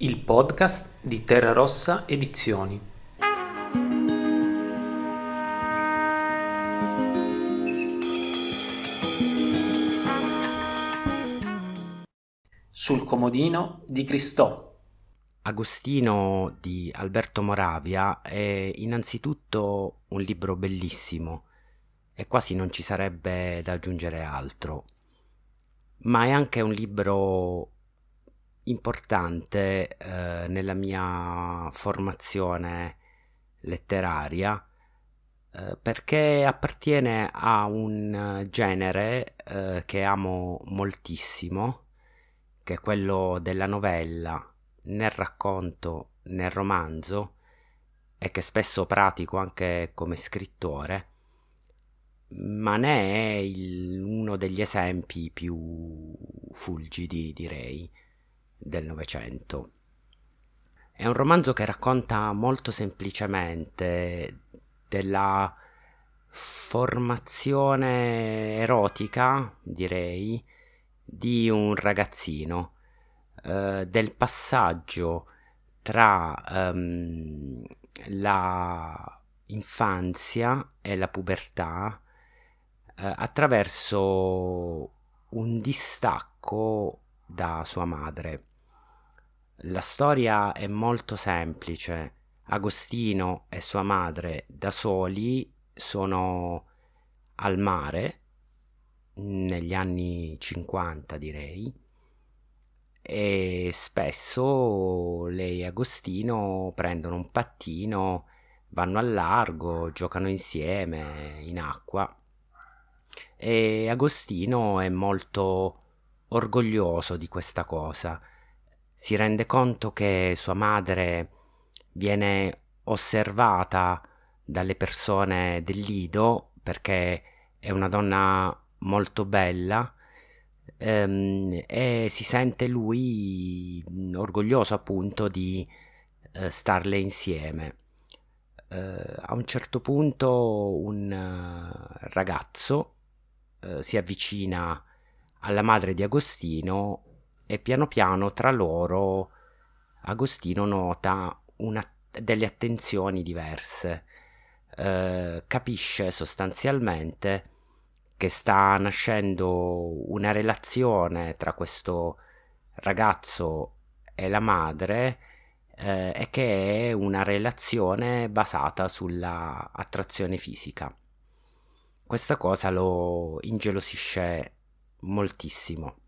il podcast di Terra Rossa Edizioni. Sul comodino di Cristò. Agostino di Alberto Moravia è innanzitutto un libro bellissimo e quasi non ci sarebbe da aggiungere altro, ma è anche un libro importante eh, nella mia formazione letteraria eh, perché appartiene a un genere eh, che amo moltissimo, che è quello della novella, nel racconto, nel romanzo e che spesso pratico anche come scrittore, ma ne è il, uno degli esempi più fulgidi, direi del Novecento. È un romanzo che racconta molto semplicemente della formazione erotica, direi, di un ragazzino, eh, del passaggio tra um, la infanzia e la pubertà eh, attraverso un distacco da sua madre. La storia è molto semplice. Agostino e sua madre da soli sono al mare negli anni 50 direi e spesso lei e Agostino prendono un pattino, vanno al largo, giocano insieme in acqua e Agostino è molto orgoglioso di questa cosa si rende conto che sua madre viene osservata dalle persone del lido perché è una donna molto bella ehm, e si sente lui orgoglioso appunto di eh, starle insieme. Eh, a un certo punto un uh, ragazzo eh, si avvicina alla madre di Agostino e piano piano tra loro Agostino nota una, delle attenzioni diverse, eh, capisce sostanzialmente che sta nascendo una relazione tra questo ragazzo e la madre eh, e che è una relazione basata sulla attrazione fisica. Questa cosa lo ingelosisce moltissimo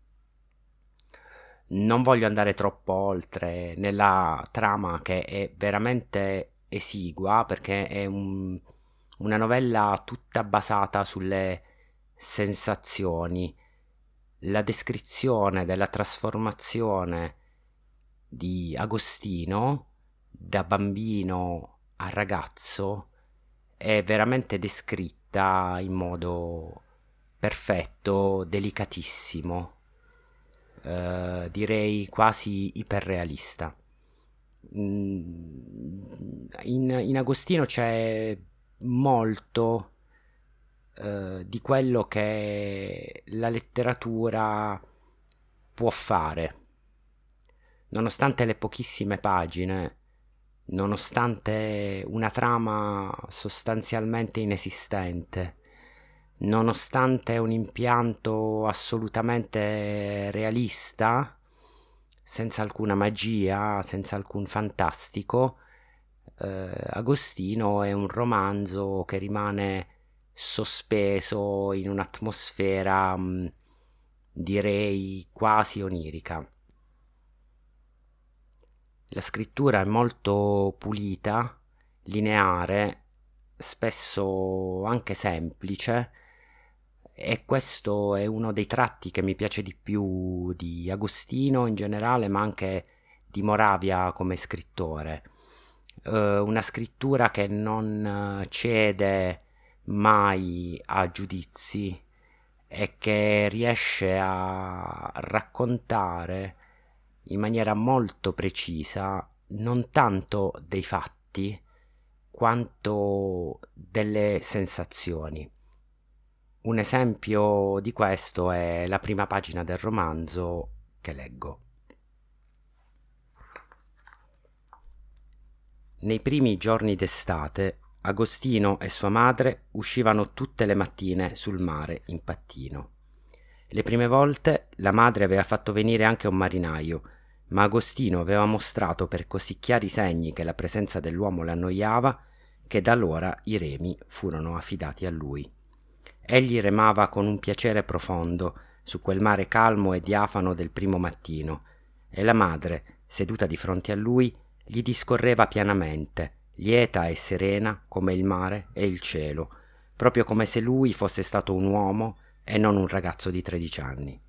non voglio andare troppo oltre nella trama che è veramente esigua perché è un, una novella tutta basata sulle sensazioni. La descrizione della trasformazione di Agostino da bambino a ragazzo è veramente descritta in modo perfetto, delicatissimo eh, direi quasi iperrealista. Mm, in, in Agostino c'è molto eh, di quello che la letteratura può fare. Nonostante le pochissime pagine, nonostante una trama sostanzialmente inesistente, nonostante un impianto assolutamente realista, senza alcuna magia, senza alcun fantastico, eh, Agostino è un romanzo che rimane sospeso in un'atmosfera, mh, mm, direi, quasi onirica. La scrittura è molto pulita, lineare, spesso anche semplice, e questo è uno dei tratti che mi piace di più di Agostino in generale, ma anche di Moravia come scrittore. Uh, una scrittura che non cede mai a giudizi e che riesce a raccontare in maniera molto precisa non tanto dei fatti quanto delle sensazioni. Un esempio di questo è la prima pagina del romanzo che leggo. Nei primi giorni d'estate Agostino e sua madre uscivano tutte le mattine sul mare in pattino. Le prime volte la madre aveva fatto venire anche un marinaio, ma Agostino aveva mostrato per così chiari segni che la presenza dell'uomo l'annoiava che da allora i remi furono affidati a lui. Egli remava con un piacere profondo su quel mare calmo e diafano del primo mattino, e la madre, seduta di fronte a lui, gli discorreva pianamente, lieta e serena come il mare e il cielo, proprio come se lui fosse stato un uomo e non un ragazzo di tredici anni.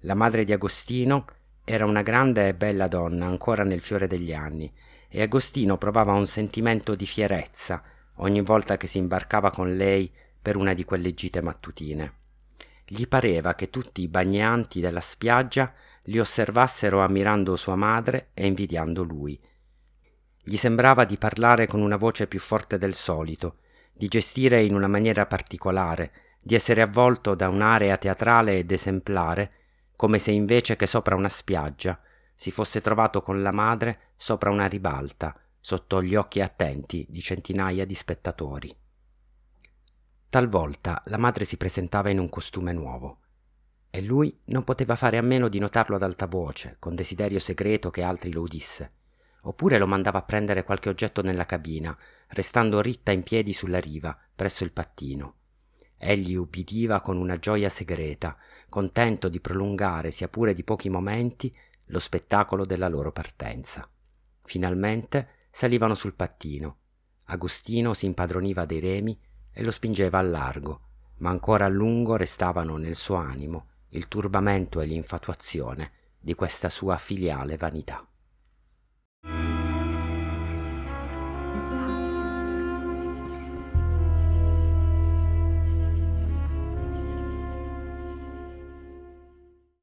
La madre di Agostino era una grande e bella donna ancora nel fiore degli anni, e Agostino provava un sentimento di fierezza ogni volta che si imbarcava con lei per una di quelle gite mattutine. Gli pareva che tutti i bagnanti della spiaggia li osservassero ammirando sua madre e invidiando lui, gli sembrava di parlare con una voce più forte del solito, di gestire in una maniera particolare, di essere avvolto da un'area teatrale ed esemplare, come se invece che sopra una spiaggia si fosse trovato con la madre sopra una ribalta, sotto gli occhi attenti di centinaia di spettatori. Talvolta la madre si presentava in un costume nuovo, e lui non poteva fare a meno di notarlo ad alta voce, con desiderio segreto che altri lo udisse oppure lo mandava a prendere qualche oggetto nella cabina, restando ritta in piedi sulla riva, presso il pattino. Egli ubbidiva con una gioia segreta, contento di prolungare, sia pure di pochi momenti, lo spettacolo della loro partenza. Finalmente salivano sul pattino. Agostino si impadroniva dei remi e lo spingeva al largo, ma ancora a lungo restavano nel suo animo il turbamento e l'infatuazione di questa sua filiale vanità.